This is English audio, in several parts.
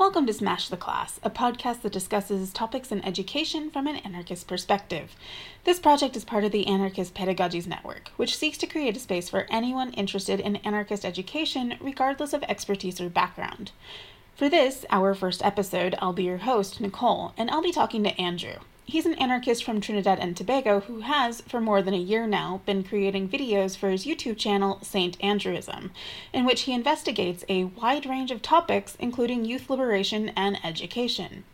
Welcome to Smash the Class, a podcast that discusses topics in education from an anarchist perspective. This project is part of the Anarchist Pedagogies Network, which seeks to create a space for anyone interested in anarchist education, regardless of expertise or background. For this, our first episode, I'll be your host, Nicole, and I'll be talking to Andrew. He's an anarchist from Trinidad and Tobago who has, for more than a year now, been creating videos for his YouTube channel, Saint Andrewism, in which he investigates a wide range of topics, including youth liberation and education.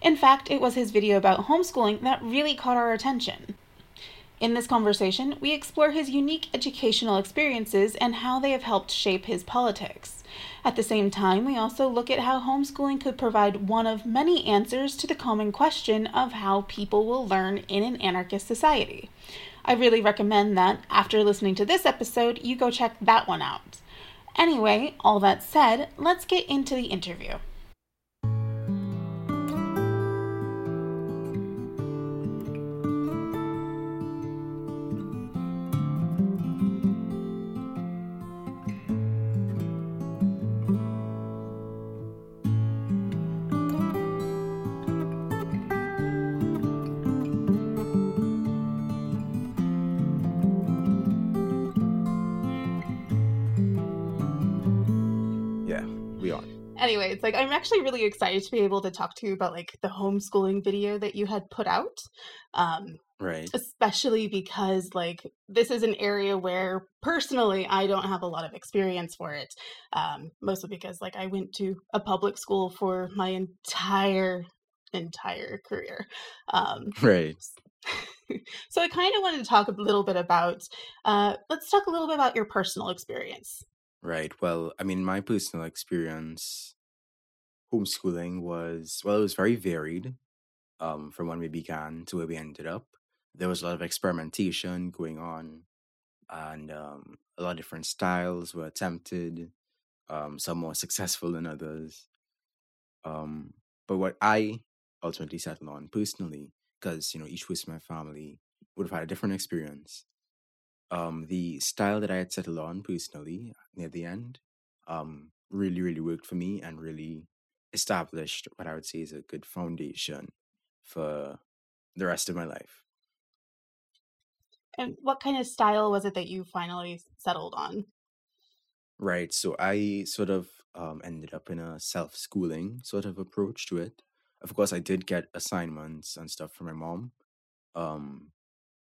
In fact, it was his video about homeschooling that really caught our attention. In this conversation, we explore his unique educational experiences and how they have helped shape his politics. At the same time, we also look at how homeschooling could provide one of many answers to the common question of how people will learn in an anarchist society. I really recommend that after listening to this episode, you go check that one out. Anyway, all that said, let's get into the interview. Anyway, it's like I'm actually really excited to be able to talk to you about like the homeschooling video that you had put out. Um, right. Especially because like this is an area where personally I don't have a lot of experience for it. Um, mostly because like I went to a public school for my entire entire career. Um, right. so I kind of wanted to talk a little bit about. Uh, let's talk a little bit about your personal experience. Right. Well, I mean, my personal experience homeschooling was, well, it was very varied um, from when we began to where we ended up. There was a lot of experimentation going on, and um, a lot of different styles were attempted, um, some more successful than others. Um, but what I ultimately settled on personally, because, you know, each person my family would have had a different experience, um, the style that I had settled on personally near the end um, really, really worked for me and really established what I would say is a good foundation for the rest of my life. And what kind of style was it that you finally settled on? Right. So I sort of um, ended up in a self schooling sort of approach to it. Of course, I did get assignments and stuff from my mom, um,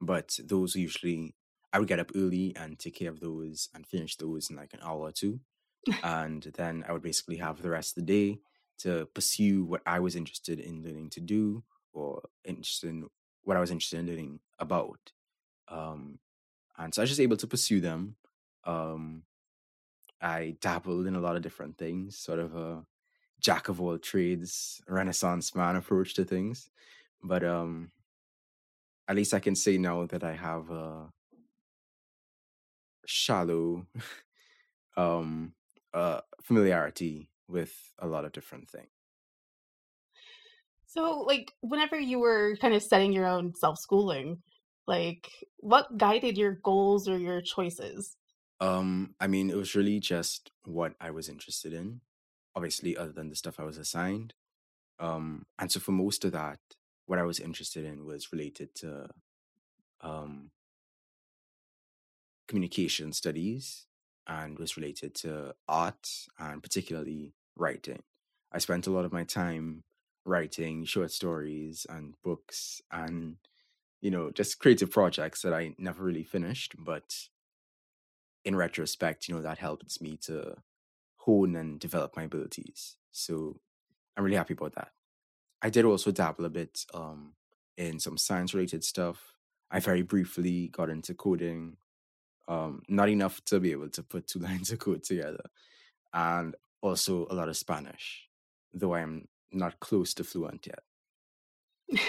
but those usually I would get up early and take care of those and finish those in like an hour or two. and then I would basically have the rest of the day to pursue what I was interested in learning to do or interested in what I was interested in learning about. Um, and so I was just able to pursue them. Um, I dabbled in a lot of different things, sort of a jack of all trades, Renaissance man approach to things. But um, at least I can say now that I have a shallow um uh familiarity with a lot of different things so like whenever you were kind of setting your own self-schooling like what guided your goals or your choices? Um i mean it was really just what i was interested in obviously other than the stuff i was assigned. Um and so for most of that what i was interested in was related to um communication studies and was related to art and particularly writing. I spent a lot of my time writing short stories and books and you know just creative projects that I never really finished but in retrospect you know that helped me to hone and develop my abilities. So I'm really happy about that. I did also dabble a bit um in some science related stuff. I very briefly got into coding um, not enough to be able to put two lines of code together, and also a lot of Spanish, though I am not close to fluent yet.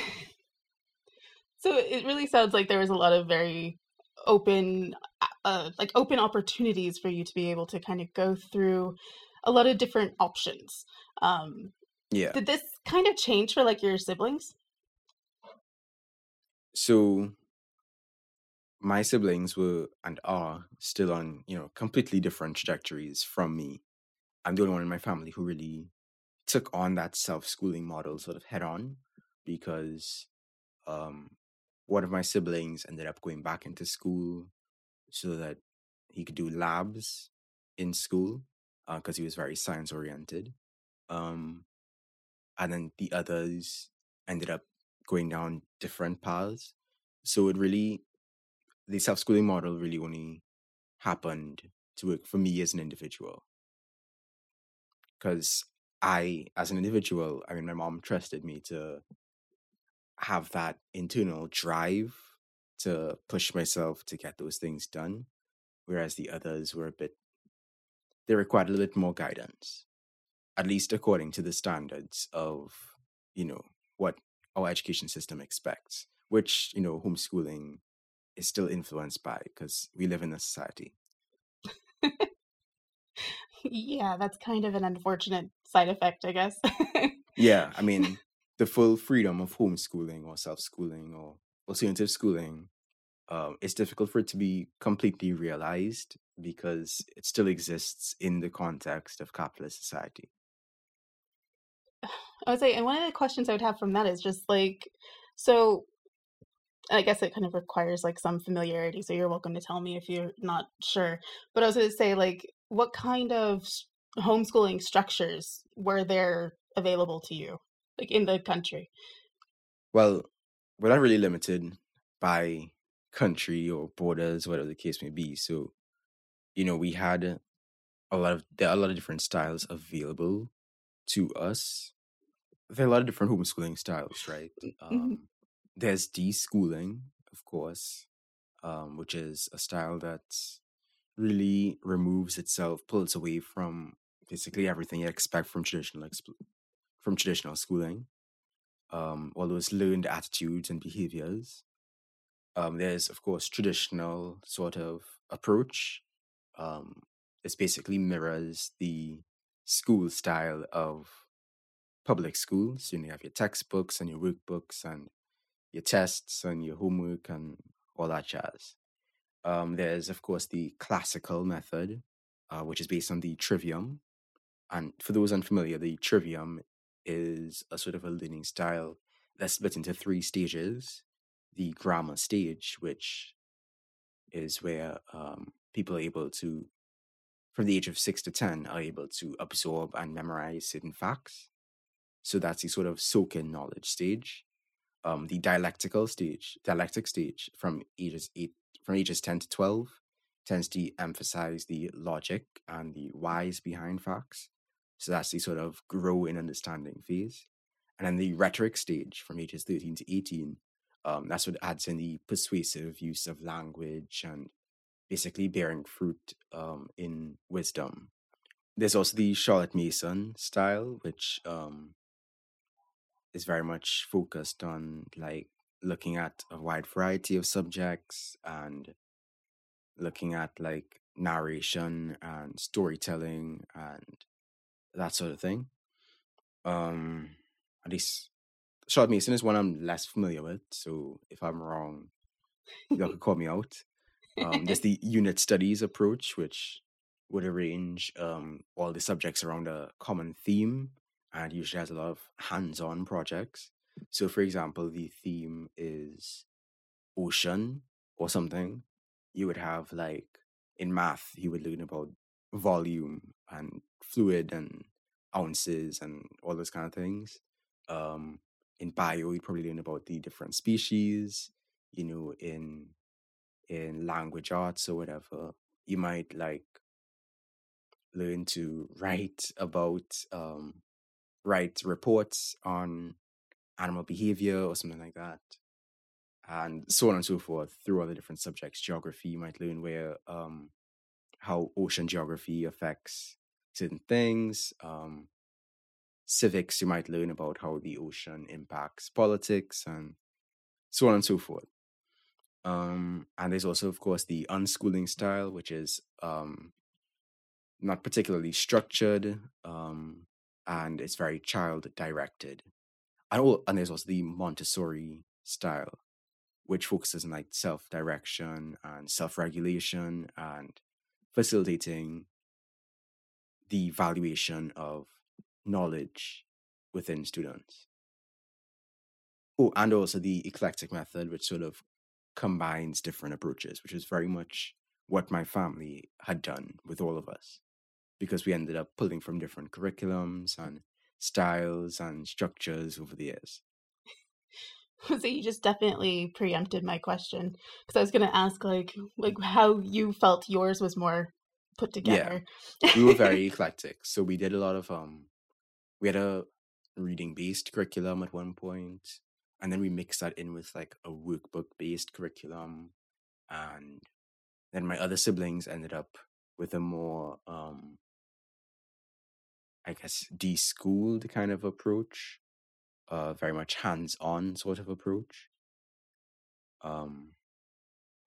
so it really sounds like there was a lot of very open, uh, like open opportunities for you to be able to kind of go through a lot of different options. Um, yeah. Did this kind of change for like your siblings? So my siblings were and are still on, you know, completely different trajectories from me. I'm the only one in my family who really took on that self schooling model sort of head on because um, one of my siblings ended up going back into school so that he could do labs in school because uh, he was very science oriented. Um, and then the others ended up going down different paths. So it really, the self schooling model really only happened to work for me as an individual. Because I, as an individual, I mean, my mom trusted me to have that internal drive to push myself to get those things done, whereas the others were a bit, they required a little bit more guidance, at least according to the standards of, you know, what our education system expects, which, you know, homeschooling is still influenced by because we live in a society. Yeah, that's kind of an unfortunate side effect, I guess. yeah, I mean, the full freedom of homeschooling or self schooling or alternative schooling, um, it's difficult for it to be completely realized because it still exists in the context of capitalist society. I would say, and one of the questions I would have from that is just like, so I guess it kind of requires like some familiarity. So you're welcome to tell me if you're not sure. But I was going to say, like, what kind of homeschooling structures were there available to you, like in the country? Well, we're not really limited by country or borders, whatever the case may be. So, you know, we had a lot of there are a lot of different styles available to us. There are a lot of different homeschooling styles, right? Mm-hmm. Um, there's deschooling, of course, um, which is a style that really removes itself, pulls away from basically everything you expect from traditional from traditional schooling. Um, all those learned attitudes and behaviors. Um, there's of course traditional sort of approach. Um, it basically mirrors the school style of public schools. You know, you have your textbooks and your workbooks and your tests and your homework and all that jazz. Um, there's, of course, the classical method, uh, which is based on the trivium. And for those unfamiliar, the trivium is a sort of a learning style that's split into three stages. The grammar stage, which is where um, people are able to, from the age of six to 10, are able to absorb and memorize certain facts. So that's the sort of soak in knowledge stage um, the dialectical stage, dialectic stage from ages eight, from ages 10 to 12 tends to emphasize the logic and the whys behind facts. So that's the sort of grow in understanding phase. And then the rhetoric stage from ages 13 to 18, um, that's what adds in the persuasive use of language and basically bearing fruit um, in wisdom. There's also the Charlotte Mason style, which um, is very much focused on like looking at a wide variety of subjects and looking at like narration and storytelling and that sort of thing. Um, at least Charlotte Mason is one I'm less familiar with, so if I'm wrong, y'all could call me out. Um, there's the unit studies approach, which would arrange um, all the subjects around a common theme and usually has a lot of hands-on projects. So, for example, the theme is ocean or something. You would have like in math, you would learn about volume and fluid and ounces and all those kind of things. Um, in bio, you'd probably learn about the different species. You know, in in language arts or whatever, you might like learn to write about um, write reports on animal behavior or something like that and so on and so forth through all the different subjects geography you might learn where um, how ocean geography affects certain things um, civics you might learn about how the ocean impacts politics and so on and so forth um, and there's also of course the unschooling style which is um, not particularly structured um, and it's very child directed. And, all, and there's also the Montessori style, which focuses on like self direction and self regulation and facilitating the valuation of knowledge within students. Oh, and also the eclectic method, which sort of combines different approaches, which is very much what my family had done with all of us, because we ended up pulling from different curriculums and styles and structures over the years. so you just definitely preempted my question because I was going to ask like like how you felt yours was more put together. Yeah, we were very eclectic, so we did a lot of um, we had a reading based curriculum at one point, and then we mixed that in with like a workbook based curriculum, and then my other siblings ended up with a more um, I guess deschooled kind of approach uh, very much hands-on sort of approach. Um,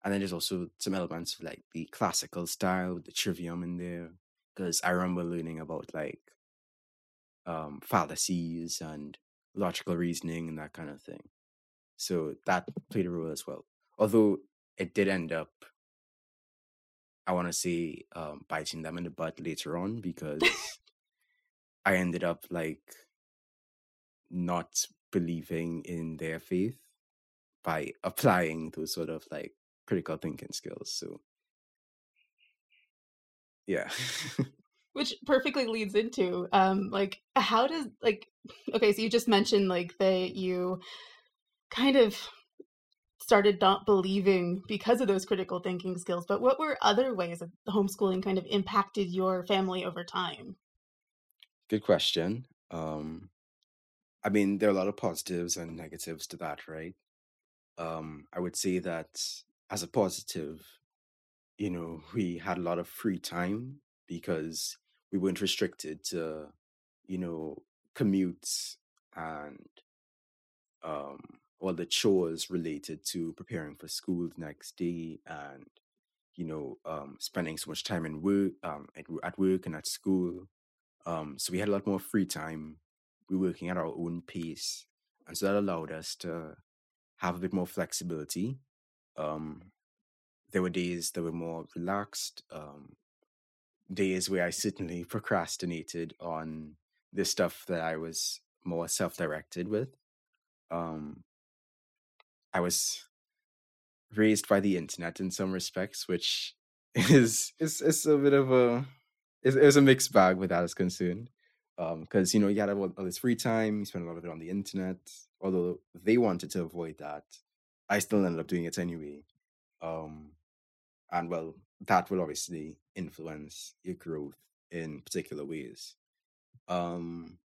and then there's also some elements of like the classical style, the trivium in there, because I remember learning about like um, fallacies and logical reasoning and that kind of thing. So that played a role as well. Although it did end up, I want to say, um, biting them in the butt later on because I ended up like not believing in their faith by applying those sort of like critical thinking skills. So, yeah. Which perfectly leads into um like how does like okay, so you just mentioned like that you kind of started not believing because of those critical thinking skills, but what were other ways that homeschooling kind of impacted your family over time? Good question. Um I mean, there are a lot of positives and negatives to that, right? Um, I would say that as a positive, you know, we had a lot of free time because we weren't restricted to, you know, commutes and um, all the chores related to preparing for school the next day and, you know, um, spending so much time in work, um, at, at work and at school. Um, so we had a lot more free time we're working at our own pace. And so that allowed us to have a bit more flexibility. Um, there were days that were more relaxed, um, days where I certainly procrastinated on the stuff that I was more self directed with. Um, I was raised by the internet in some respects, which is is, is a bit of a is, is a mixed bag with that is concerned because um, you know you had all, all this free time, you spent a lot of it on the internet. Although they wanted to avoid that, I still ended up doing it anyway. Um, and well, that will obviously influence your growth in particular ways. Um,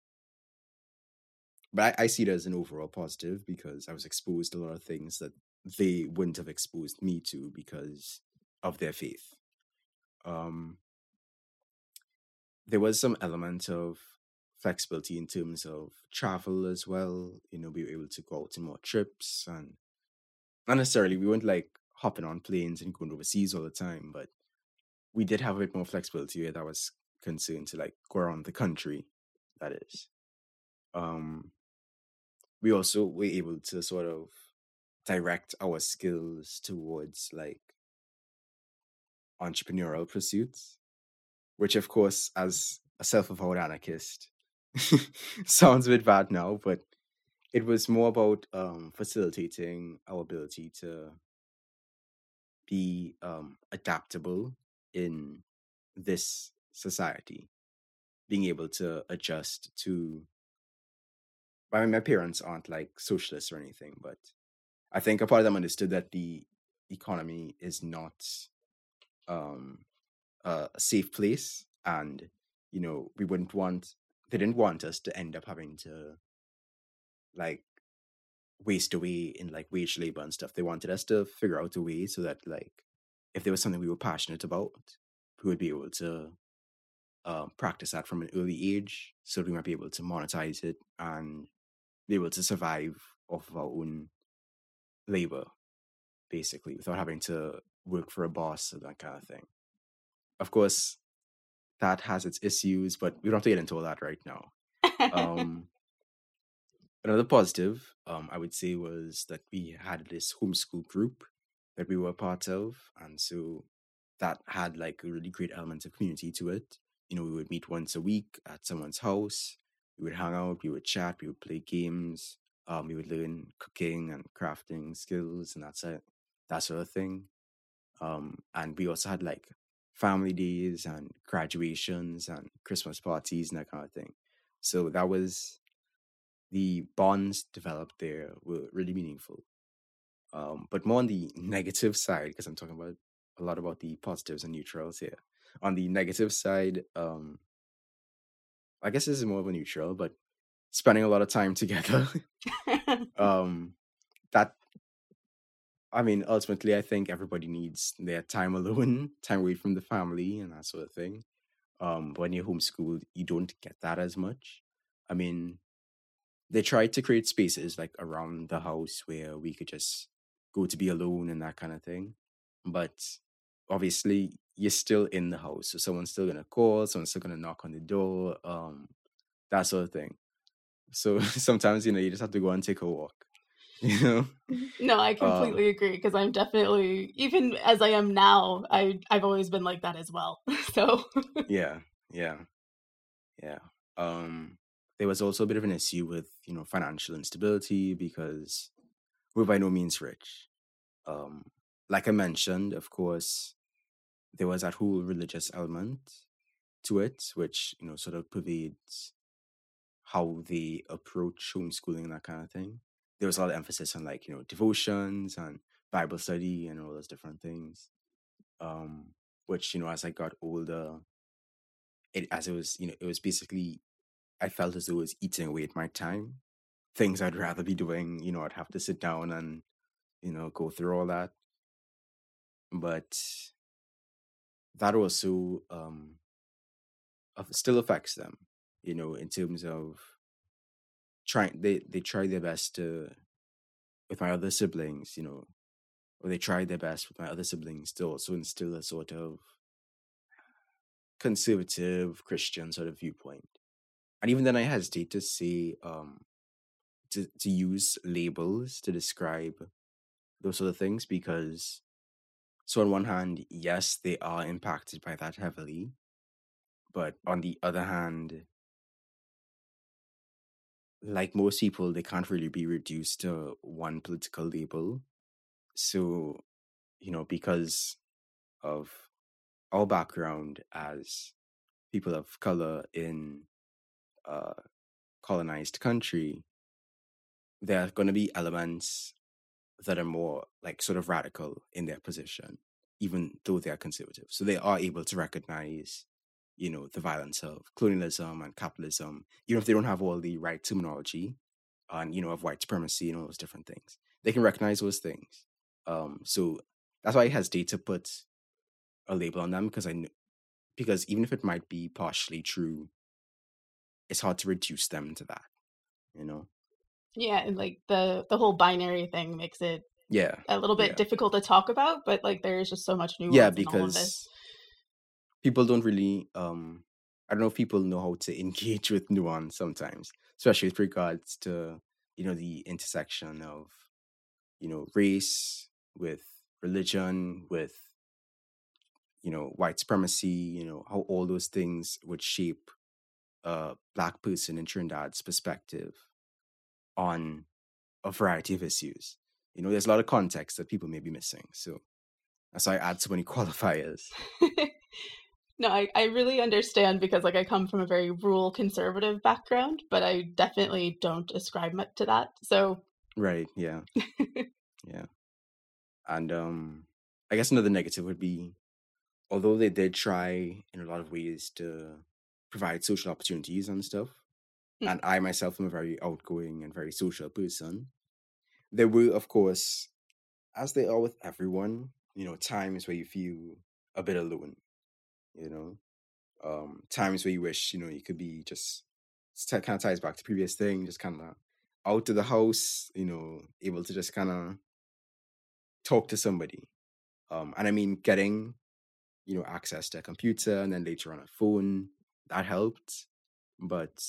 but I, I see it as an overall positive because I was exposed to a lot of things that they wouldn't have exposed me to because of their faith. Um, there was some element of flexibility in terms of travel as well. You know, we were able to go out on more trips and not necessarily we weren't like hopping on planes and going overseas all the time, but we did have a bit more flexibility where that was concerned to like go around the country, that is. Um we also were able to sort of direct our skills towards like entrepreneurial pursuits, which of course as a self-avowed anarchist sounds a bit bad now, but it was more about um, facilitating our ability to be um, adaptable in this society, being able to adjust to. I mean, my parents aren't like socialists or anything, but I think a part of them understood that the economy is not um, a safe place, and you know we wouldn't want they didn't want us to end up having to like waste away in like wage labor and stuff. They wanted us to figure out a way so that like if there was something we were passionate about, we would be able to um, practice that from an early age, so we might be able to monetize it and be able to survive off of our own labor, basically, without having to work for a boss or that kind of thing. Of course, that has its issues, but we don't have to get into all that right now. Um, another positive, um, I would say, was that we had this homeschool group that we were part of, and so that had like a really great element of community to it. You know, we would meet once a week at someone's house, we would hang out, we would chat, we would play games, um, we would learn cooking and crafting skills and that's it, that sort of thing. Um, and we also had like family days and graduations and Christmas parties and that kind of thing. So that was the bonds developed there were really meaningful. Um, but more on the negative side, because I'm talking about a lot about the positives and neutrals here. On the negative side, um, I guess this is more of a neutral, but spending a lot of time together. um, that I mean, ultimately, I think everybody needs their time alone, time away from the family, and that sort of thing. Um, when you're homeschooled, you don't get that as much. I mean, they tried to create spaces like around the house where we could just go to be alone and that kind of thing. But obviously, you're still in the house, so someone's still gonna call, someone's still gonna knock on the door, um, that sort of thing. So sometimes you know you just have to go and take a walk. You know. No, I um completely agree because I'm definitely even as I am now, I I've always been like that as well. So yeah, yeah, yeah. Um, there was also a bit of an issue with you know financial instability because we're by no means rich. Um, like I mentioned, of course, there was that whole religious element to it, which you know sort of pervades how they approach homeschooling and that kind of thing. There was a lot of emphasis on like you know devotions and Bible study and all those different things. Um, which you know as I got older, it as it was you know it was basically I felt as though it was eating away at my time. Things I'd rather be doing, you know, I'd have to sit down and you know go through all that. But that also um still affects them you know in terms of trying they they try their best to with my other siblings you know or they tried their best with my other siblings to also instill a sort of conservative christian sort of viewpoint and even then i hesitate to say um to, to use labels to describe those sort of things because so on one hand, yes, they are impacted by that heavily. But on the other hand, like most people, they can't really be reduced to one political label. So, you know, because of our background as people of color in a colonized country, there are going to be elements that are more like sort of radical in their position, even though they are conservative. So they are able to recognize, you know, the violence of colonialism and capitalism, even if they don't have all the right terminology and, you know, of white supremacy and all those different things. They can recognize those things. Um, so that's why I hesitate to put a label on them because I know, because even if it might be partially true, it's hard to reduce them to that, you know? Yeah, and like the the whole binary thing makes it Yeah, a little bit yeah, difficult to talk about, but like there's just so much new. yeah. nuance in all of this. Because people don't really, um, I don't know if people know how to engage with nuance sometimes, especially with regards to you know the intersection of you know race with religion with you know white supremacy. You know how all those things would shape a black person in Trinidad's perspective on a variety of issues. You know, there's a lot of context that people may be missing. So that's why I add so many qualifiers. No, I, I really understand because like I come from a very rural conservative background, but I definitely don't ascribe much to that. So Right, yeah. Yeah. And um I guess another negative would be although they did try in a lot of ways to provide social opportunities and stuff, Hmm. and I myself am a very outgoing and very social person, there were of course, as they are with everyone, you know, times where you feel a bit alone, you know. Um times where you wish, you know, you could be just kind of ties back to previous thing, just kind of out of the house, you know, able to just kind of talk to somebody. Um, and I mean, getting you know access to a computer and then later on a phone that helped. But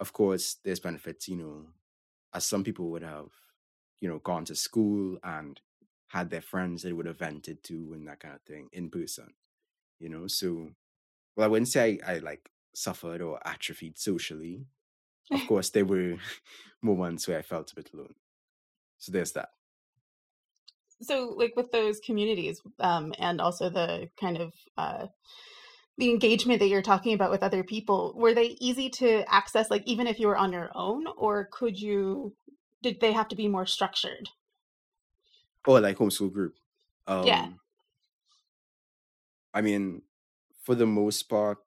of course, there's benefits. You know, as some people would have, you know, gone to school and had their friends they would have vented to and that kind of thing in person. You know, so well, I wouldn't say I, I like suffered or atrophied socially. Of course, there were moments where I felt a bit alone. So there's that. So, like with those communities, um, and also the kind of uh, the engagement that you're talking about with other people, were they easy to access? Like even if you were on your own, or could you? Did they have to be more structured? Or like homeschool group. Um, Yeah. I mean, for the most part,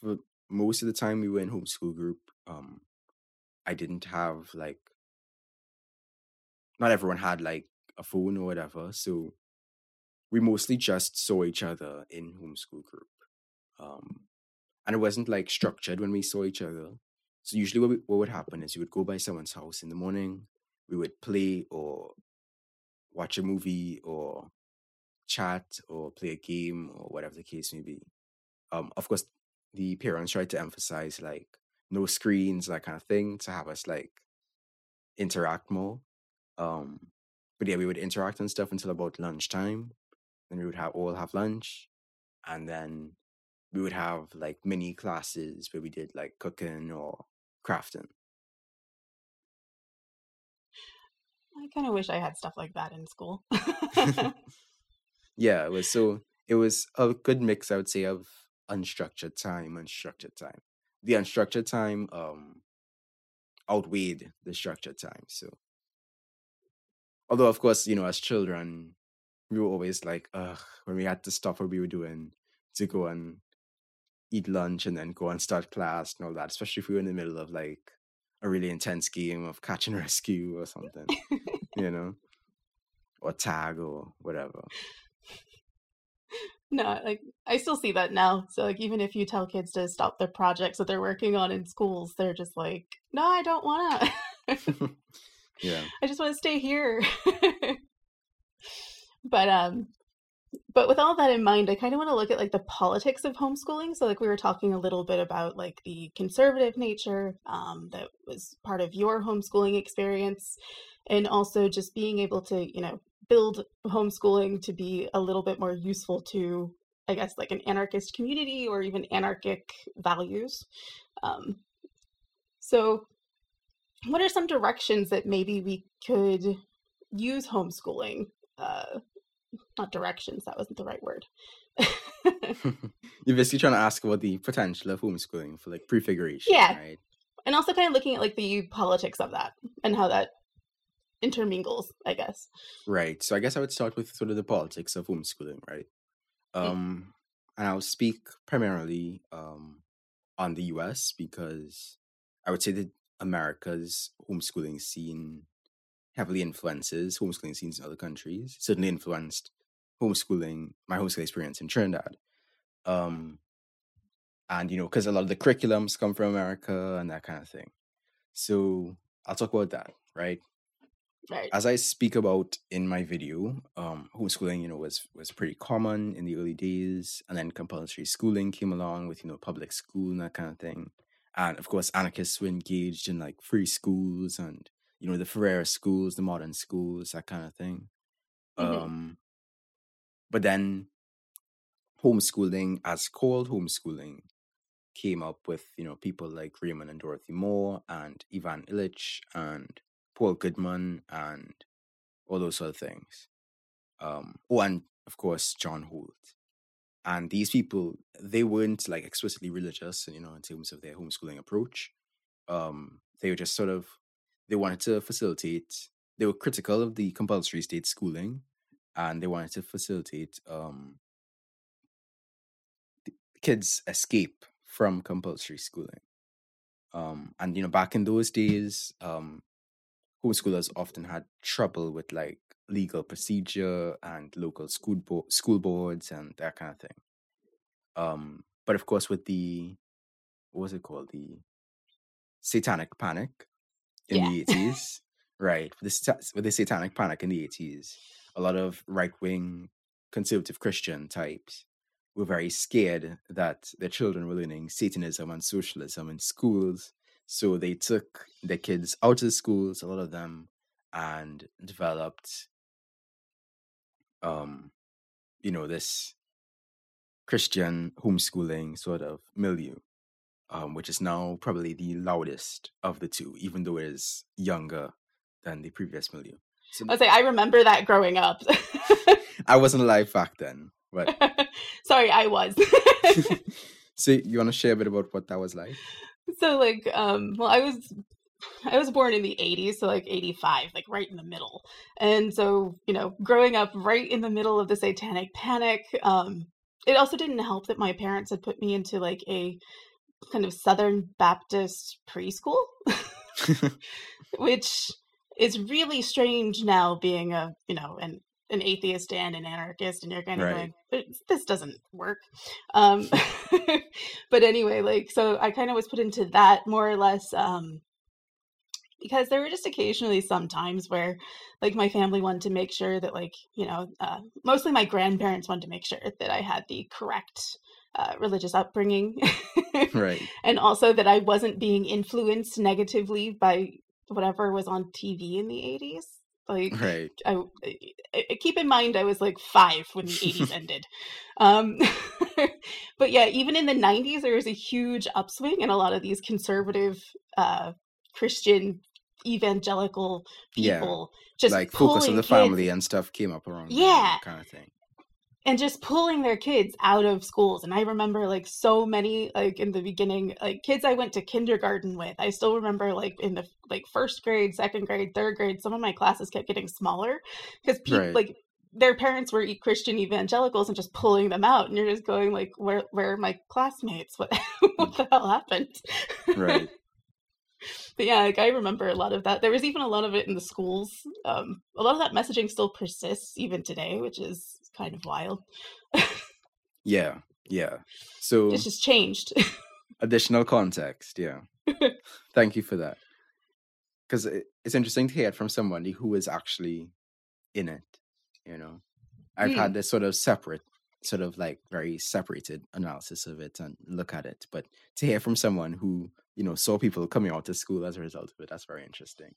for most of the time we were in homeschool group, um, I didn't have like not everyone had like a phone or whatever, so we mostly just saw each other in homeschool group. Um, and it wasn't like structured when we saw each other. So usually what, we, what would happen is we would go by someone's house in the morning, we would play or watch a movie or chat or play a game or whatever the case may be. Um, of course, the parents tried to emphasize like no screens, that kind of thing, to have us like interact more. Um, but yeah, we would interact and stuff until about lunchtime. Then we would have all have lunch, and then we would have like mini classes where we did like cooking or crafting. I kind of wish I had stuff like that in school. yeah, it was so it was a good mix, I would say, of unstructured time and structured time. The unstructured time um outweighed the structured time. So although of course, you know, as children, we were always like, ugh, when we had to stop what we were doing to go and eat lunch and then go and start class and all that, especially if we were in the middle of like a really intense game of catch and rescue or something, you know, or tag or whatever. No, like I still see that now. So like even if you tell kids to stop their projects that they're working on in schools, they're just like, "No, I don't want to. yeah. I just want to stay here." but um but with all that in mind, I kind of want to look at like the politics of homeschooling. So like we were talking a little bit about like the conservative nature um that was part of your homeschooling experience and also just being able to, you know, build homeschooling to be a little bit more useful to i guess like an anarchist community or even anarchic values um, so what are some directions that maybe we could use homeschooling uh, not directions that wasn't the right word You're basically trying to ask about the potential of homeschooling for like prefiguration, Yeah. right? and also kind of looking at like the politics of that and how that intermingles i guess Right. So I guess I would start with sort of the politics of homeschooling, right? Um, and I'll speak primarily um on the US because I would say that America's homeschooling scene heavily influences homeschooling scenes in other countries. Certainly influenced homeschooling, my homeschooling experience in Trinidad. Um, and you know, because a lot of the curriculums come from America and that kind of thing. So I'll talk about that, right? Right as I speak about in my video, um, homeschooling, you know, was was pretty common in the early days, and then compulsory schooling came along with you know public school and that kind of thing, and of course anarchists were engaged in like free schools and you know the Ferrer schools, the modern schools, that kind of thing. Mhm. Um, but then homeschooling, as called homeschooling, came up with you know people like Raymond and Dorothy Moore and Ivan Illich and Paul Goodman and all those sort of things. Um, oh, and of course John Holt. And these people, they weren't like explicitly religious, you know, in terms of their homeschooling approach. Um, they were just sort of they wanted to facilitate. They were critical of the compulsory state schooling, and they wanted to facilitate um, kids' escape from compulsory schooling. Um, and you know, back in those days, um, homeschoolers often had trouble with like legal procedure and local school bo- school boards and that kind of thing. Um, but of course, with the what was it called, the Satanic Panic in Yeah. the eighties, right? With the, with the Satanic Panic in the eighties, a lot of right wing conservative Christian types were very scared that their children were learning Satanism and socialism in schools. So they took the kids out of the schools, a lot of them, and developed, um, you know, this Christian homeschooling sort of milieu. um, which is now probably the loudest of the two, even though it is younger than the previous milieu. So, I say I remember that growing up. I wasn't alive back then, but sorry, I was. so you want to share a bit about what that was like? So like, um, well, I was I was born in the 80s, so like 85, like right in the middle. And so, you know, growing up right in the middle of the satanic panic, um, it also didn't help that my parents had put me into like a kind of Southern Baptist preschool, which is really strange now being a, you know, an an atheist and an anarchist and you're kind of right. going this doesn't work. Um but anyway like so i kind of was put into that more or less um because there were just occasionally some times where like my family wanted to make sure that like you know uh, mostly my grandparents wanted to make sure that i had the correct uh, religious upbringing. Right. And also that i wasn't being influenced negatively by whatever was on tv in the 80s like right I, I, keep in mind i was like five when the 80s ended um but yeah even in the 90s there was a huge upswing in a lot of these conservative uh christian evangelical people yeah. just like focus on the kids. family and stuff came up around yeah kind of thing and just pulling their kids out of schools and i remember like so many like in the beginning like kids i went to kindergarten with i still remember like in the like first grade second grade third grade some of my classes kept getting smaller because people right. like their parents were christian evangelicals and just pulling them out and you're just going like where where are my classmates what what the hell happened right but yeah, like I remember a lot of that. There was even a lot of it in the schools. Um, a lot of that messaging still persists even today, which is kind of wild. yeah, yeah. So it's just changed. additional context, yeah. Thank you for that. Because it's interesting to hear it from somebody who is actually in it. You know, I've mm. had hmm. this sort of separate sort of like very separated analysis of it and look at it. But to hear from someone who, you know, saw people coming out to school as a result of it, that's very interesting.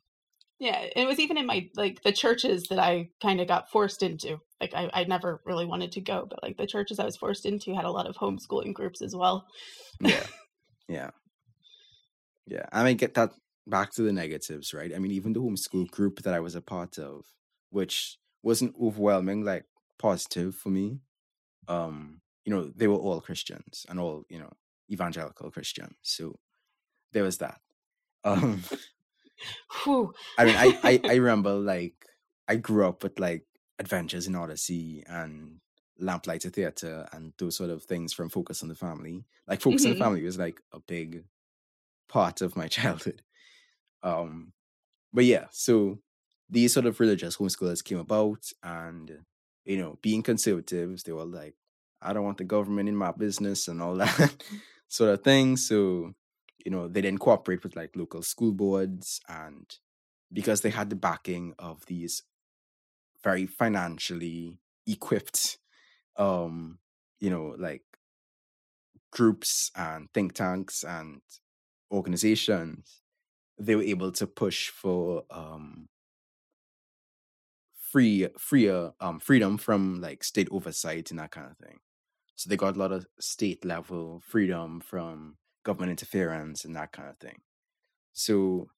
Yeah, it was even in my like the churches that I kind of got forced into. Like I, I never really wanted to go, but like the churches I was forced into had a lot of homeschooling groups as well. yeah, yeah, yeah. I mean, get that back to the negatives, right? I mean, even the homeschool group that I was a part of, which wasn't overwhelming, like positive for me, um, you know, they were all Christians and all, you know, evangelical Christians. So there was that. Um, I mean, I, I, I remember like I grew up with like Adventures in Odyssey and Lamplighter Theatre and those sort of things from Focus on the Family. Like Focus mm-hmm. on the mm-hmm. Family was like a big part of my childhood. Um, but yeah, so these sort of religious homeschoolers came about and you know, being conservatives, they were like, I don't want the government in my business and all that sort of thing. So, you know, they didn't cooperate with like local school boards and because they had the backing of these very financially equipped um, you know, like groups and think tanks and organizations, they were able to push for um free freer um freedom from like state oversight and that kind of thing. So they got a lot of state level freedom from government interference and that kind of thing. So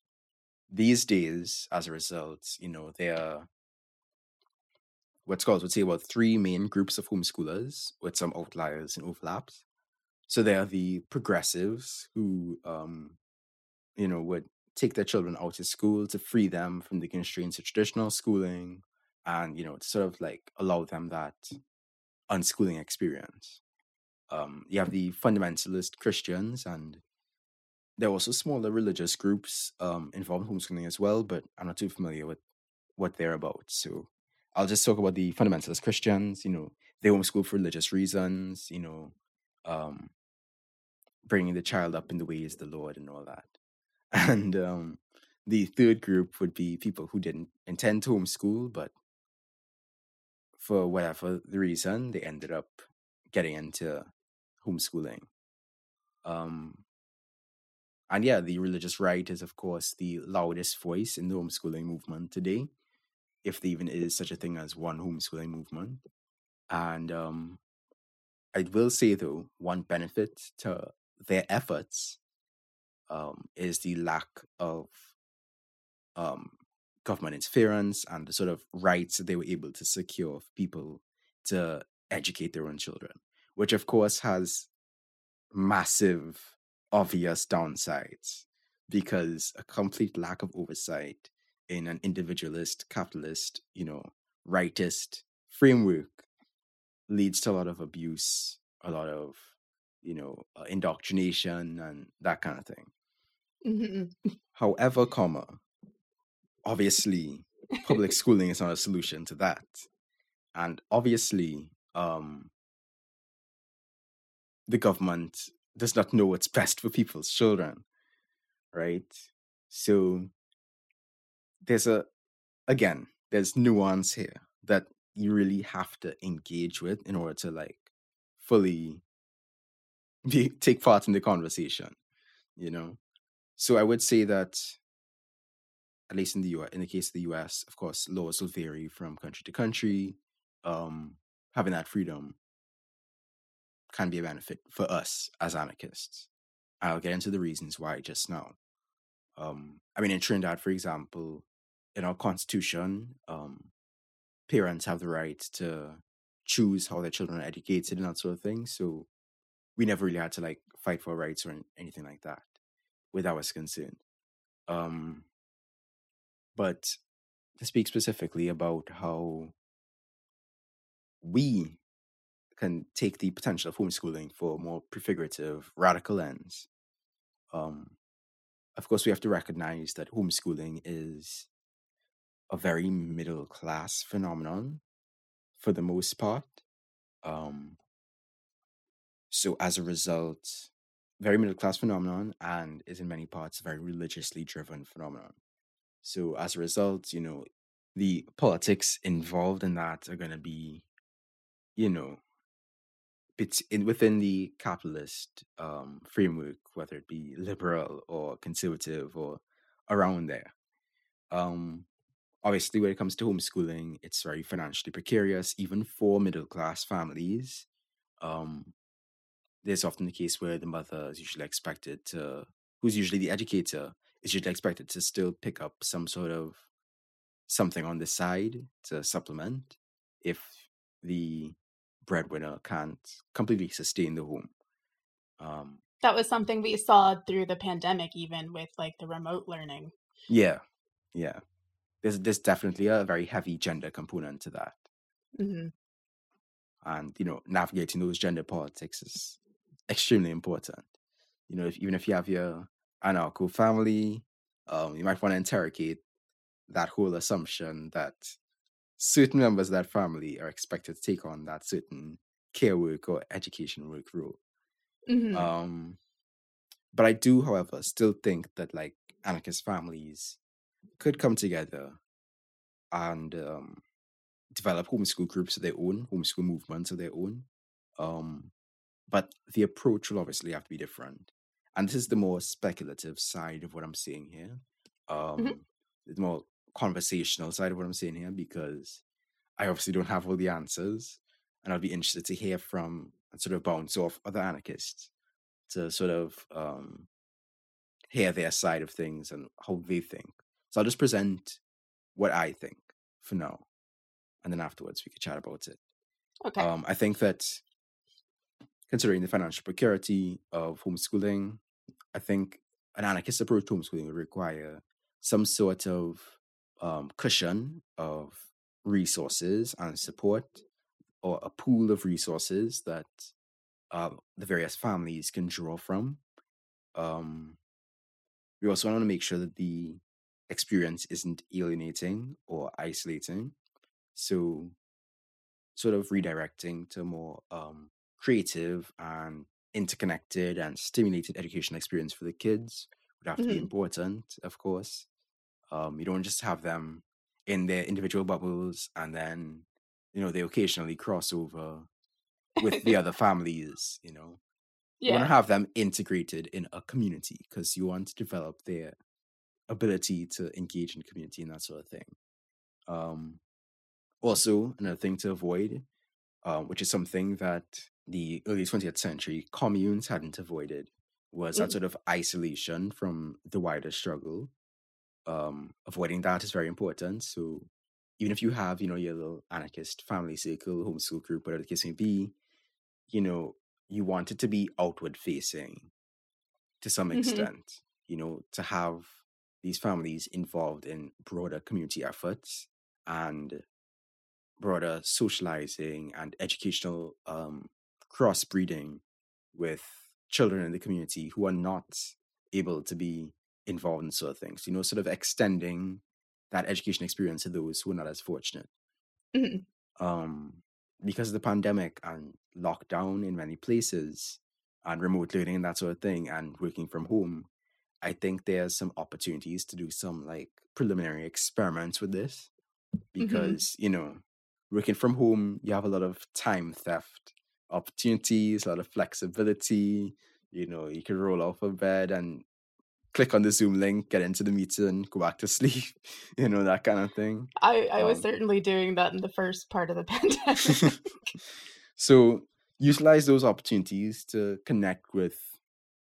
these days, as a result, you know, there are what scholars would say about three main groups of homeschoolers with some outliers and overlaps. So there are the progressives who um, you know, would take their children out of school to free them from the constraints of traditional schooling and you know to sort of like allow them that unschooling experience um you have the fundamentalist christians and there are also smaller religious groups um involved in homeschooling as well but i'm not too familiar with what they're about. So i'll just talk about the fundamentalist christians you know they homeschool for religious reasons you know um bringing the child up in the ways of the lord and all that. And um the third group would be people who didn't intend to homeschool but for whatever the reason, they ended up getting into homeschooling. Um, and yeah, the religious right is, of course, the loudest voice in the homeschooling movement today, if there even is such a thing as one homeschooling movement. And um, I will say, though, one benefit to their efforts um, is the lack of um, government interference and the sort of rights that they were able to secure for people to educate their own children, which of course has massive, obvious downsides because a complete lack of oversight in an individualist, capitalist, you know, rightist framework leads to a lot of abuse, a lot of, you know, uh, indoctrination and that kind of thing. Mm-hmm. However, comma, obviously, public schooling is not a solution to that. And obviously, um, the government does not know what's best for people's children, right? So there's a, again, there's nuance here that you really have to engage with in order to like fully be, take part in the conversation, you know? So I would say that at least in the US, in the case of the US, of course, laws will vary from country to country. Um, having that freedom can be a benefit for us as anarchists. I'll get into the reasons why just now. Um, I mean, in Trinidad, for example, in our constitution, um, parents have the right to choose how their children are educated and that sort of thing. So we never really had to like fight for rights or anything like that, where that was concerned. Um, but to speak specifically about how we can take the potential of homeschooling for more prefigurative, radical lens. Um, of course, we have to recognize that homeschooling is a very middle class phenomenon for the most part. Um, so, as a result, very middle class phenomenon and is in many parts a very religiously driven phenomenon. So, as a result, you know, the politics involved in that are going to be you know, in within the capitalist um, framework, whether it be liberal or conservative or around there. Um, obviously, when it comes to homeschooling, it's very financially precarious, even for middle class families. Um, there's often the case where the mother is usually expected to, who's usually the educator, is usually expected to still pick up some sort of something on the side to supplement if the breadwinner can't completely sustain the home. Um, that was something we saw through the pandemic, even with like the remote learning. Yeah, yeah. There's there's definitely a very heavy gender component to that, mm-hmm. and you know navigating those gender politics is extremely important. You know, if, even if you have your anarcho family, um, you might want to interrogate that whole assumption that certain members of that family are expected to take on that certain care work or education work role. Mm-hmm. Um, but I do, however, still think that like anarchist families could come together and um, develop homeschool groups of their own, homeschool movements of their own. Um, but the approach will obviously have to be different. And this is the more speculative side of what I'm seeing here. Mm-hmm. Um, the more conversational side of what I'm saying here because I obviously don't have all the answers. And I'll be interested to hear from and sort of bounce off other anarchists to sort of um, hear their side of things and how they think. So I'll just present what I think for now. And then afterwards we could chat about it. Okay. Um, I think that considering the financial precarity of homeschooling, I think an anarchist approach to homeschooling would require some sort of um, cushion of resources and support or a pool of resources that uh, the various families can draw from. Um, we also want to make sure that the experience isn't alienating or isolating. So, sort of redirecting to a more um, creative and interconnected and stimulated education experience for the kids would have to be Mhm. important, of course. Um, you don't just have them in their individual bubbles and then, you know, they occasionally cross over with the other families, you know. You want to have them integrated in a community because you want to develop their ability to engage in community and that sort of thing. Um, also, another thing to avoid, um, which is something that the early 20th century communes hadn't avoided, was that sort of isolation from the wider struggle. Um, avoiding that is very important. So even if you have, you know, your little anarchist family circle, homeschool group, whatever the case may be, you know, you want it to be outward facing to some Mm-hmm. extent, you know, to have these families involved in broader community efforts and broader socializing and educational um, crossbreeding with children in the community who are not able to be involved in sort of things, you know, sort of extending that education experience to those who are not as fortunate. Mhm. Um, because of the pandemic and lockdown in many places and remote learning and that sort of thing and working from home, I think there's some opportunities to do some like preliminary experiments with this because, you know, working from home, you have a lot of time theft opportunities, a lot of flexibility. You know, you can roll off of bed and click on the Zoom link, get into the meeting, go back to sleep, you know, that kind of thing. I, I was Um, certainly doing that in the first part of the pandemic. so utilize those opportunities to connect with,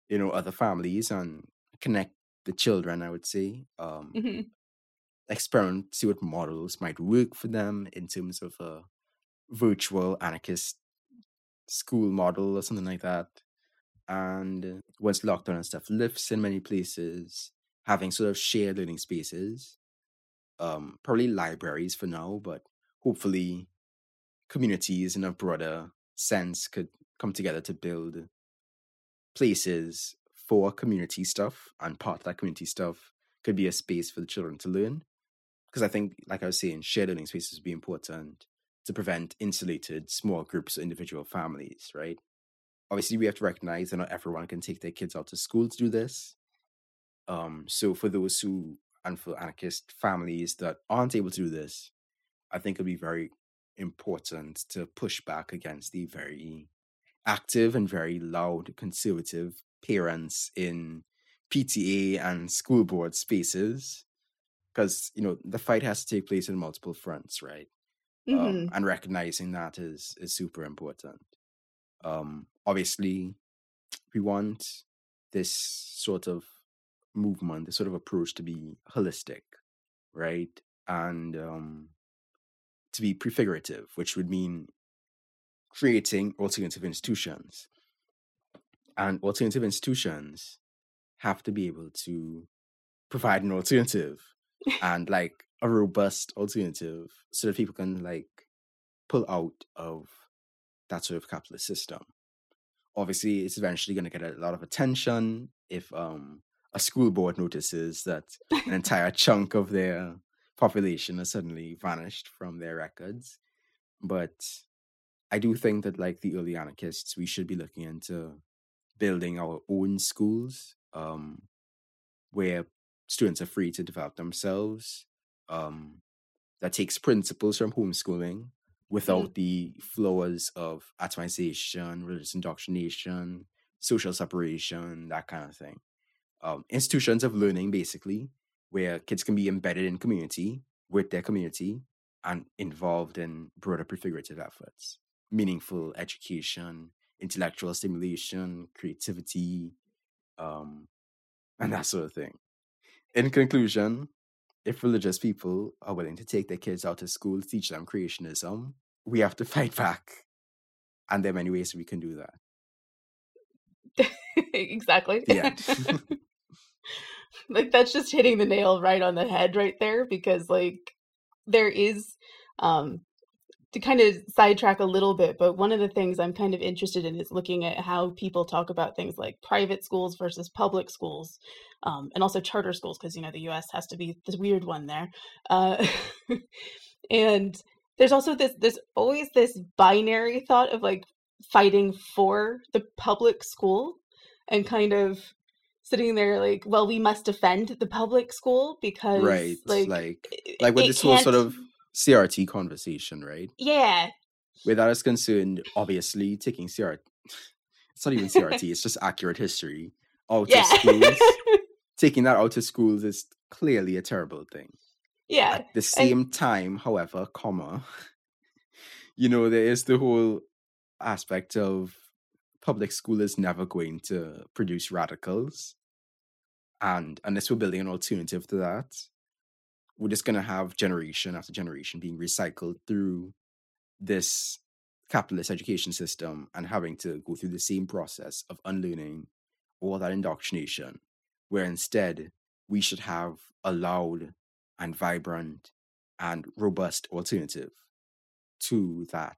you know, other families and connect the children, I would say. Um, Mhm. experiment, see what models might work for them in terms of a virtual anarchist school model or something like that. And once lockdown and stuff lifts in many places, having sort of shared learning spaces, um, probably libraries for now, but hopefully communities in a broader sense could come together to build places for community stuff and part of that community stuff could be a space for the children to learn. Because i think like i was saying shared learning spaces would be important to prevent insulated small groups or individual families right obviously we have to recognize that not everyone can take their kids out to school to do this. Um so for those who and for anarchist families that aren't able to do this i think it'd be very important to push back against the very active and very loud conservative parents in PTA and school board spaces. Because you know the fight has to take place in multiple fronts right? Um, Mhm. and recognizing that is is super important. Um obviously we want this sort of movement this sort of approach to be holistic right? And um to be prefigurative which would mean creating alternative institutions. And alternative institutions have to be able to provide an alternative and like a robust alternative so that people can like pull out of that sort of capitalist system obviously it's eventually going to get a lot of attention if um a school board notices that an entire chunk of their population has suddenly vanished from their records. But i do think that like the early anarchists we should be looking into building our own schools um where students are free to develop themselves um that takes principles from homeschooling without the flaws of atomization religious indoctrination social separation that kind of thing. Um, institutions of learning basically where kids can be embedded in community with their community and involved in broader prefigurative efforts. Meaningful education intellectual stimulation creativity um, and that sort of thing. In conclusion if religious people are willing to take their kids out of school to teach them creationism we have to fight back and there are many ways we can do that exactly. end like that's just hitting the nail right on the head right there because like there is um to kind of sidetrack a little bit but one of the things i'm kind of interested in is looking at how people talk about things like private schools versus public schools um, and also charter schools because you know the us has to be the weird one there uh, and there's also this there's always this binary thought of like fighting for the public school and kind of sitting there like well we must defend the public school because right like like like with it this whole sort of crt conversation right? Yeah. That is concerned obviously taking crt it's not even crt it's just accurate history. Out yeah. of schools taking that out of schools is clearly a terrible thing yeah At the same time, however, comma, you know, there is the whole aspect of public school is never going to produce radicals, and unless we're building an alternative to that, we're just going to have generation after generation being recycled through this capitalist education system and having to go through the same process of unlearning all that indoctrination, where instead we should have a loud and vibrant and robust alternative to that,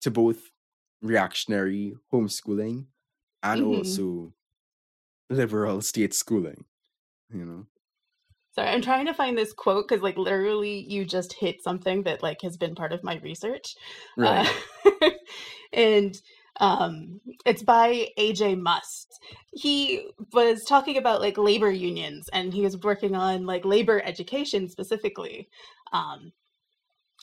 to both reactionary homeschooling and Mhm. also liberal state schooling, you know? Sorry, I'm trying to find this quote because, like, literally, you just hit something that like has been part of my research, Right. uh, and um, it's by AJ Muste. He was talking about like labor unions, and he was working on like labor education specifically. Um,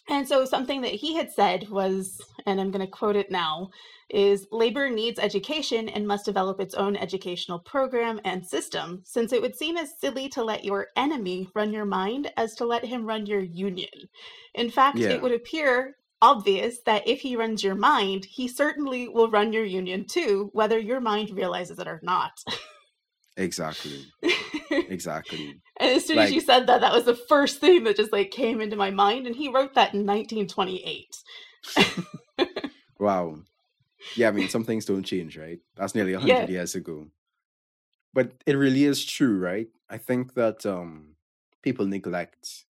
and so something that he had said was, and I'm going to quote it now, is labor needs education and must develop its own educational program and system, since it would seem as silly to let your enemy run your mind as to let him run your union. In fact, Yeah. it would appear obvious that if he runs your mind, he certainly will run your union too, whether your mind realizes it or not. Exactly. Exactly. and as soon as you said that, that was the first thing that just like came into my mind. And he wrote that in 1928. Wow. Yeah, I mean, some things don't change, right? That's nearly a Yeah. hundred years ago. But it really is true, right? I think that um people neglect,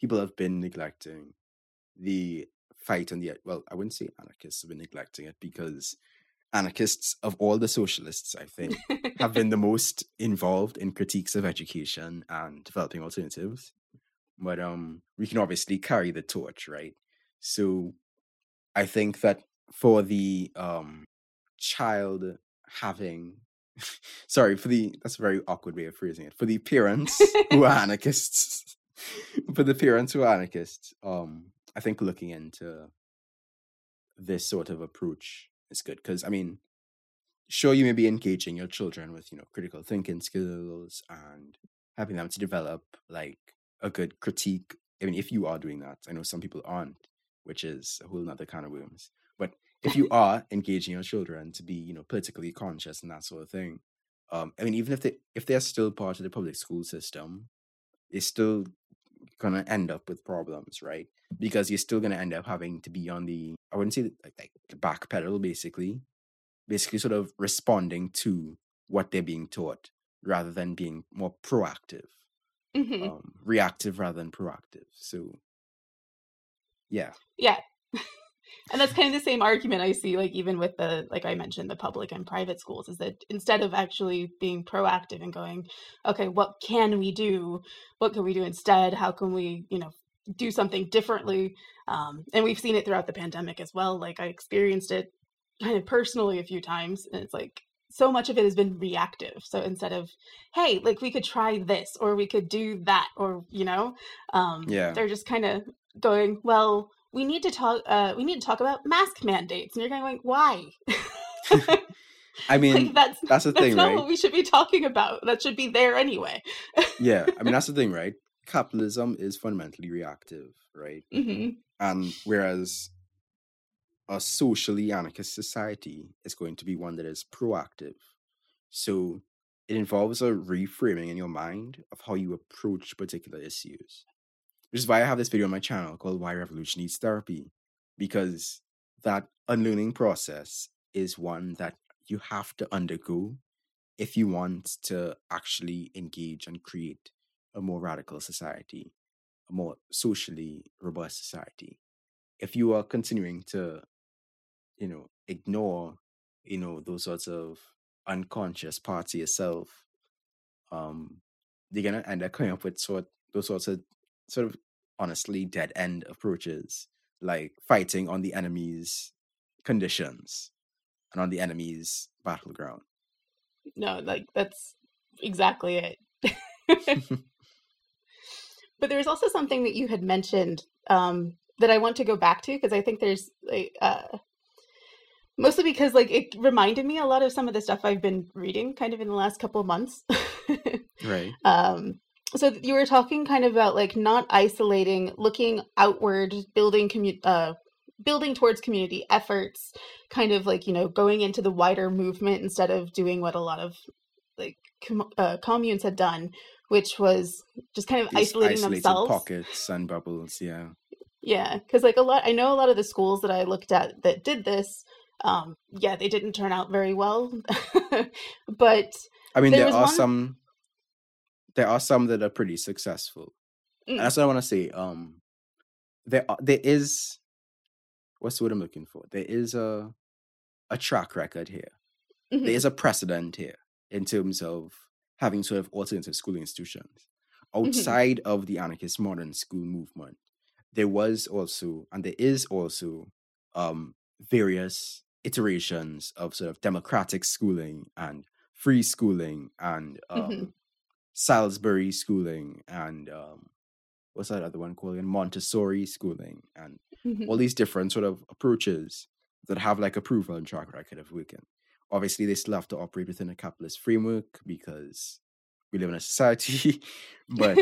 people have been neglecting the fight on the well, I wouldn't say anarchists have been neglecting it because anarchists of all the socialists, I think, have been the most involved in critiques of education and developing alternatives. But um we can obviously carry the torch, right? So I think that for the um child having sorry for the that's a very awkward way of phrasing it for the parents who are anarchists for the parents who are anarchists um i think looking into this sort of approach is good because i mean sure you may be engaging your children with you know critical thinking skills and helping them to develop like a good critique i mean if you are doing that i know some people aren't which is a whole nother kind of worms but if you are engaging your children to be you know politically conscious and that sort of thing um i mean even if they if they're still part of the public school system they're still gonna end up with problems right because you're still gonna end up having to be on the i wouldn't say like, like the back pedal basically basically sort of responding to what they're being taught rather than being more proactive Mhm. um reactive rather than proactive so yeah Yeah. and that's kind of the same argument I see, like, even with the, like I mentioned, the public and private schools, is that instead of actually being proactive and going, okay, what can we do? What can we do instead? How can we, you know, do something differently? Um, and we've seen it throughout the pandemic as well. Like, I experienced it kind of personally a few times, and it's like, so much of it has been reactive. So instead of, hey, like we could try this or we could do that, or, you know, um, Yeah. they're just kind of going, well, we need to talk. Uh, we need to talk about mask mandates, and you're kind of going, why? i mean like that's that's the that's thing not right what we should be talking about. That should be there anyway. yeah i mean that's the thing right capitalism is fundamentally reactive right hmm and whereas a socially anarchist society is going to be one that is proactive so it involves a reframing in your mind of how you approach particular issues which is why i have this video on my channel called why revolution needs therapy because that unlearning process is one that you have to undergo if you want to actually engage and create a more radical society, a more socially robust society. If you are continuing to, you know, ignore, you know, those sorts of unconscious parts of yourself, um, you're gonna end up coming up with sort those sorts of sort of honestly dead end approaches, like fighting on the enemy's conditions and on the enemy's battleground. No, like that's exactly it. but there's also something that you had mentioned um, that I want to go back to because I think there's like uh, mostly because like it reminded me a lot of some of the stuff I've been reading kind of in the last couple of months. Right. um, so you were talking kind of about like not isolating, looking outward, building commu- uh, building towards community efforts, kind of like, you know, going into the wider movement instead of doing what a lot of like com- uh, communes had done, which was just kind of These isolating isolated themselves. pockets and bubbles. Yeah. Yeah, because like a lot, I know a lot of the schools that I looked at that did this. Um, yeah, they didn't turn out very well, but I mean, There there, are one- some. There are some that are pretty successful. Mm. that's what I want to say. Um, there are, there is, what's the word I'm looking for? There is a, a track record here. mhm, There is a precedent here in terms of having sort of alternative schooling institutions outside of the anarchist modern school movement. There was also, and there is also, um, various iterations of sort of democratic schooling and free schooling and um, Mhm. Sudbury schooling and um, what's that other one called? And Montessori schooling and mhm. all these different sort of approaches that have like a proven track record of working. Obviously, they still have to operate within a capitalist framework because we live in a society, but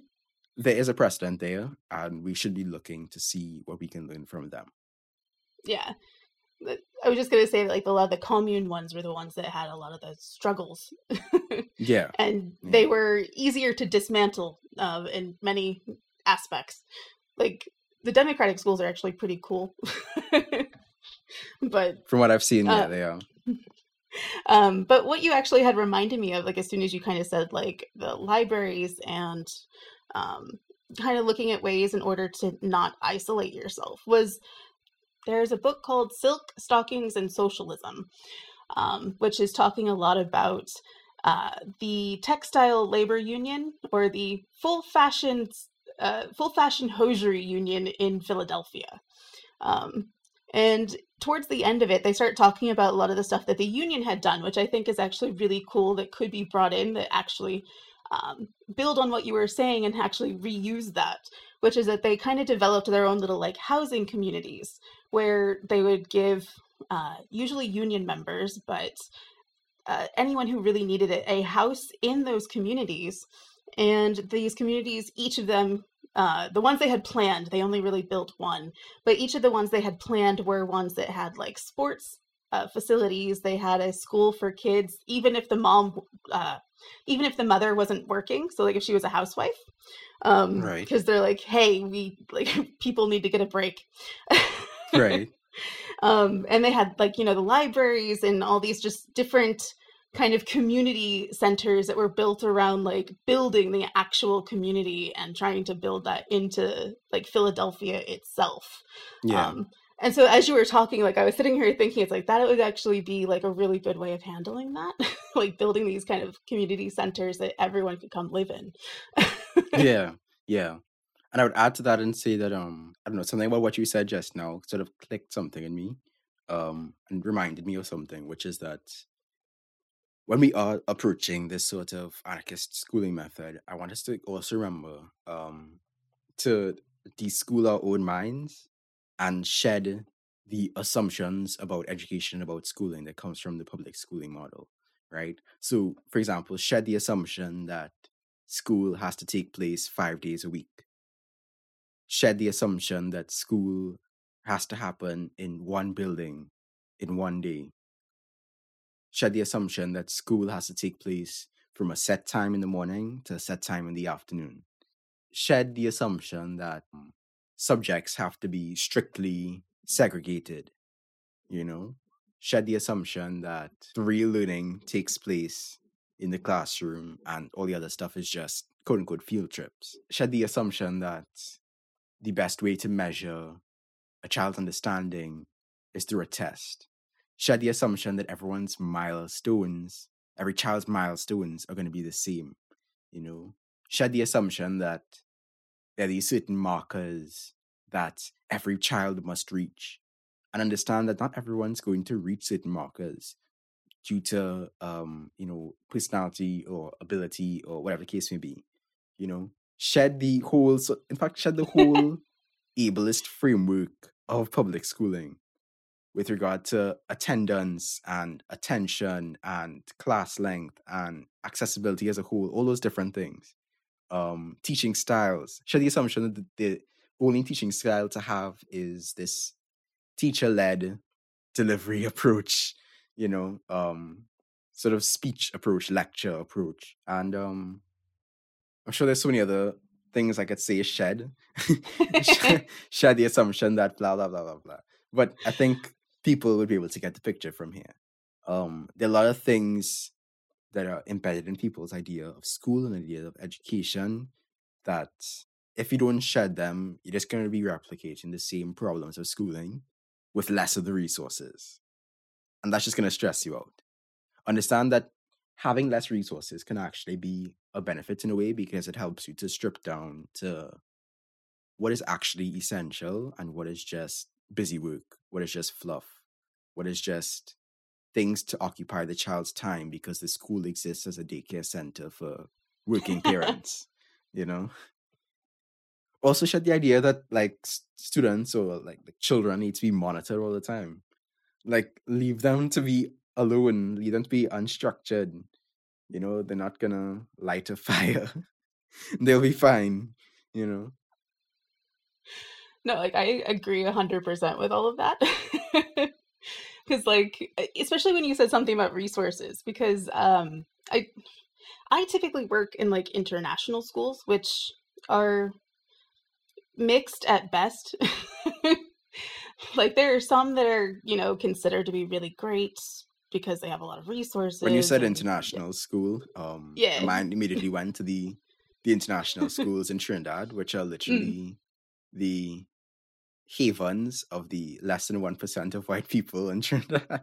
there is a precedent there, and we should be looking to see what we can learn from them. yeah. I was just gonna say that like a lot of the commune ones were the ones that had a lot of the struggles, Yeah, and they were easier to dismantle uh, in many aspects. Like the democratic schools are actually pretty cool, but from what I've seen, yeah, Uh, they are. um but what you actually had reminded me of like as soon as you kind of said like the libraries and um kind of looking at ways in order to not isolate yourself was there's a book called silk stockings and socialism um, which is talking a lot about uh, the textile labor union or the full fashion uh, full fashion hosiery union in philadelphia. Um, and towards the end of it, they start talking about a lot of the stuff that the union had done, which I think is actually really cool that could be brought in that actually um, build on what you were saying and actually reuse that, which is that they kind of developed their own little like housing communities where they would give uh, usually union members, but uh, anyone who really needed it, a house in those communities. And these communities, each of them, uh, the ones they had planned, they only really built one, but each of the ones they had planned were ones that had like sports uh, facilities. They had a school for kids, even if the mom, uh, even if the mother wasn't working. So like if she was a housewife, um, Right. Because they're like, hey, we like people need to get a break, Right. um, and they had like you know the libraries and all these just different kind of community centers that were built around like building the actual community and trying to build that into like Philadelphia itself. Yeah. Um, and so as you were talking, like I was sitting here thinking, it's like that would actually be like a really good way of handling that, like building these kind of community centers that everyone could come live in. yeah. Yeah. And I would add to that and say that um I don't know something about what you said just now sort of clicked something in me, um and reminded me of something, which is that when we are approaching this sort of anarchist schooling method, I want us to also remember um to deschool our own minds and shed the assumptions about education about schooling that comes from the public schooling model, right? So, for example, shed the assumption that school has to take place five days a week. Shed the assumption that school has to happen in one building in one day. Shed the assumption that school has to take place from a set time in the morning to a set time in the afternoon. Shed the assumption that subjects have to be strictly segregated, you know? Shed the assumption that the real learning takes place in the classroom and all the other stuff is just quote unquote field trips. Shed the assumption that the best way to measure a child's understanding is through a test. Shed the assumption that everyone's milestones, every child's milestones are going to be the same, you know? Shed the assumption that there are these certain markers that every child must reach. And understand that not everyone's going to reach certain markers due to um you know personality or ability or whatever the case may be you know? Shed the whole so in fact shed the whole ableist framework of public schooling with regard to attendance and attention and class length and accessibility as a whole all those different things um teaching styles shed the assumption that the, the only teaching style to have is this teacher led delivery approach, you know, um, sort of speech approach, lecture approach. And um, I'm sure there's so many other things I could say shed, shed, shed the assumption that blah, blah, blah, blah, blah. But I think people would be able to get the picture from here. Um, there are a lot of things that are embedded in people's idea of school and idea of education that if you don't shed them, you're just going to be replicating the same problems of schooling with less of the resources. And that's just going to stress you out. Understand that having less resources can actually be a benefit in a way because it helps you to strip down to what is actually essential and what is just busy work, what is just fluff, what is just things to occupy the child's time because the school exists as a daycare center for working parents, you know? Also, shed the idea that like students or like the children need to be monitored all the time. Like, leave them to be alone, leave them to be unstructured. You know, they're not gonna light a fire. They'll be fine, you know. No, like I agree 100% with all of that. because like especially when you said something about resources because um i i typically work in like international schools which are mixed at best like there are some that are you know considered to be really great because they have a lot of resources when you said international school um yeah mine immediately went to the the international schools in trinidad which are mm. literally mm. the havens of the less than 1% of white people in Trinidad.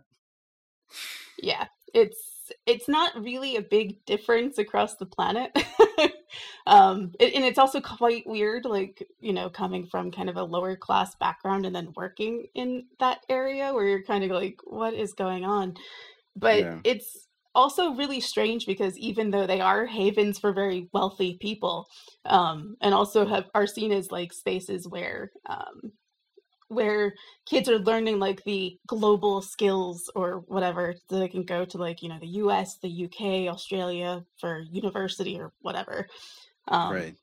Yeah, it's it's not really a big difference across the planet. um it, and it's also quite weird like, you know, coming from kind of a lower class background and then working in that area where you're kind of like what is going on? But yeah. it's also really strange because even though they are havens for very wealthy people um, and also have are seen as like spaces where um, where kids are learning like the global skills or whatever so they can go to like you know the us the uk australia for university or whatever. Um, right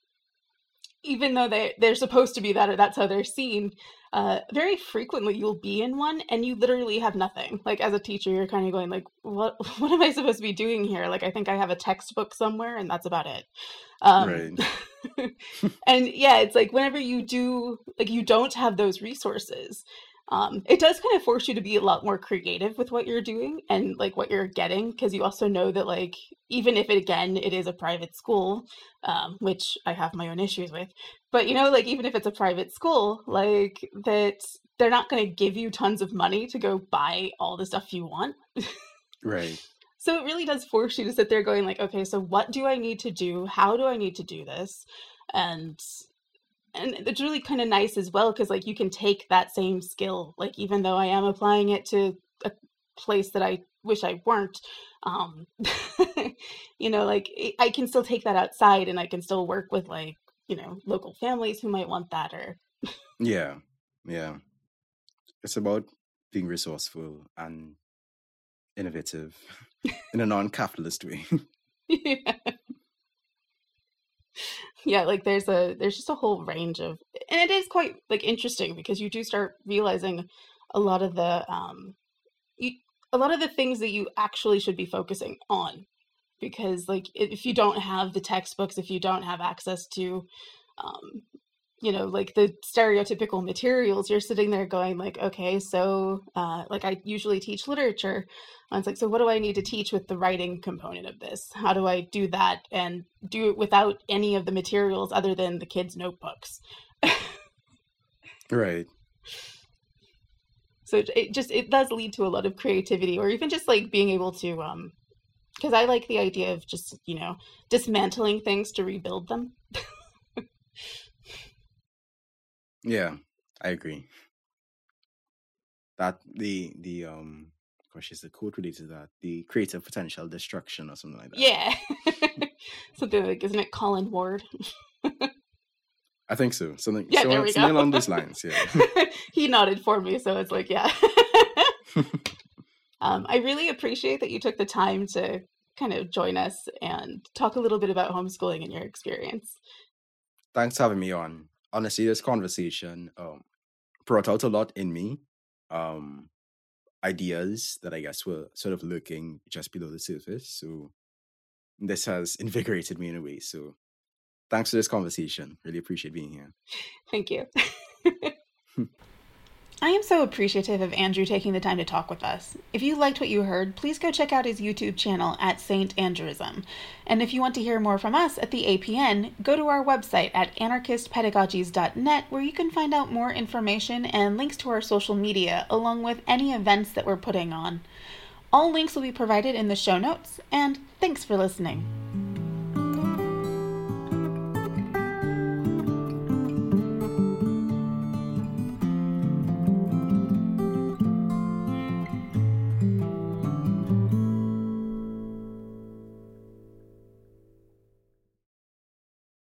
even though they they're supposed to be that or that's how they're seen uh, very frequently you'll be in one and you literally have nothing. Like as a teacher you're kind of going like what what am i supposed to be doing here? Like i think i have a textbook somewhere and that's about it. Um, right. and yeah it's like whenever you do like you don't have those resources um, it does kind of force you to be a lot more creative with what you're doing and like what you're getting because you also know that like even if it again it is a private school um, which i have my own issues with but you know like even if it's a private school like that they're not going to give you tons of money to go buy all the stuff you want. Right. So it really does force you to sit there going like okay so what do i need to do? How do i need to do this? And and it's really kind of nice as well because like you can take that same skill like even though i am applying it to a place that i wish i weren't um you know like i can still take that outside and i can still work with like you know local families who might want that or yeah yeah. It's about being resourceful and innovative in a non-capitalist way. Yeah yeah like there's a there's just a whole range of and it is quite like interesting because you do start realizing a lot of the um you, a lot of the things that you actually should be focusing on because like if you don't have the textbooks if you don't have access to um you know like the stereotypical materials you're sitting there going like okay so uh, like i usually teach literature. And it's like so what do i need to teach with the writing component of this? How do i do that and do it without any of the materials other than the kids notebooks? Right. So it just it does lead to a lot of creativity or even just like being able to um because i like the idea of just you know dismantling things to rebuild them Yeah, I agree. That the the um gosh, is the quote related to that? The creative potential destruction or something like that. Yeah. something like isn't it Colin Ward? I think so. Something yeah, so, there we go. along those lines, yeah. he nodded for me, so it's like, yeah. um, I really appreciate that you took the time to kind of join us and talk a little bit about homeschooling and your experience. Thanks for having me on honestly, this conversation um, brought out a lot in me um, ideas that I guess were sort of lurking just below the surface. So this has invigorated me in a way. So thanks for this conversation. Really appreciate being here. Thank you. I am so appreciative of Andrew taking the time to talk with us. If you liked what you heard, please go check out his YouTube channel at Saint Andrewism. And if you want to hear more from us at the APN, go to our website at anarchistpedagogies.net where you can find out more information and links to our social media, along with any events that we're putting on. All links will be provided in the show notes, and thanks for listening.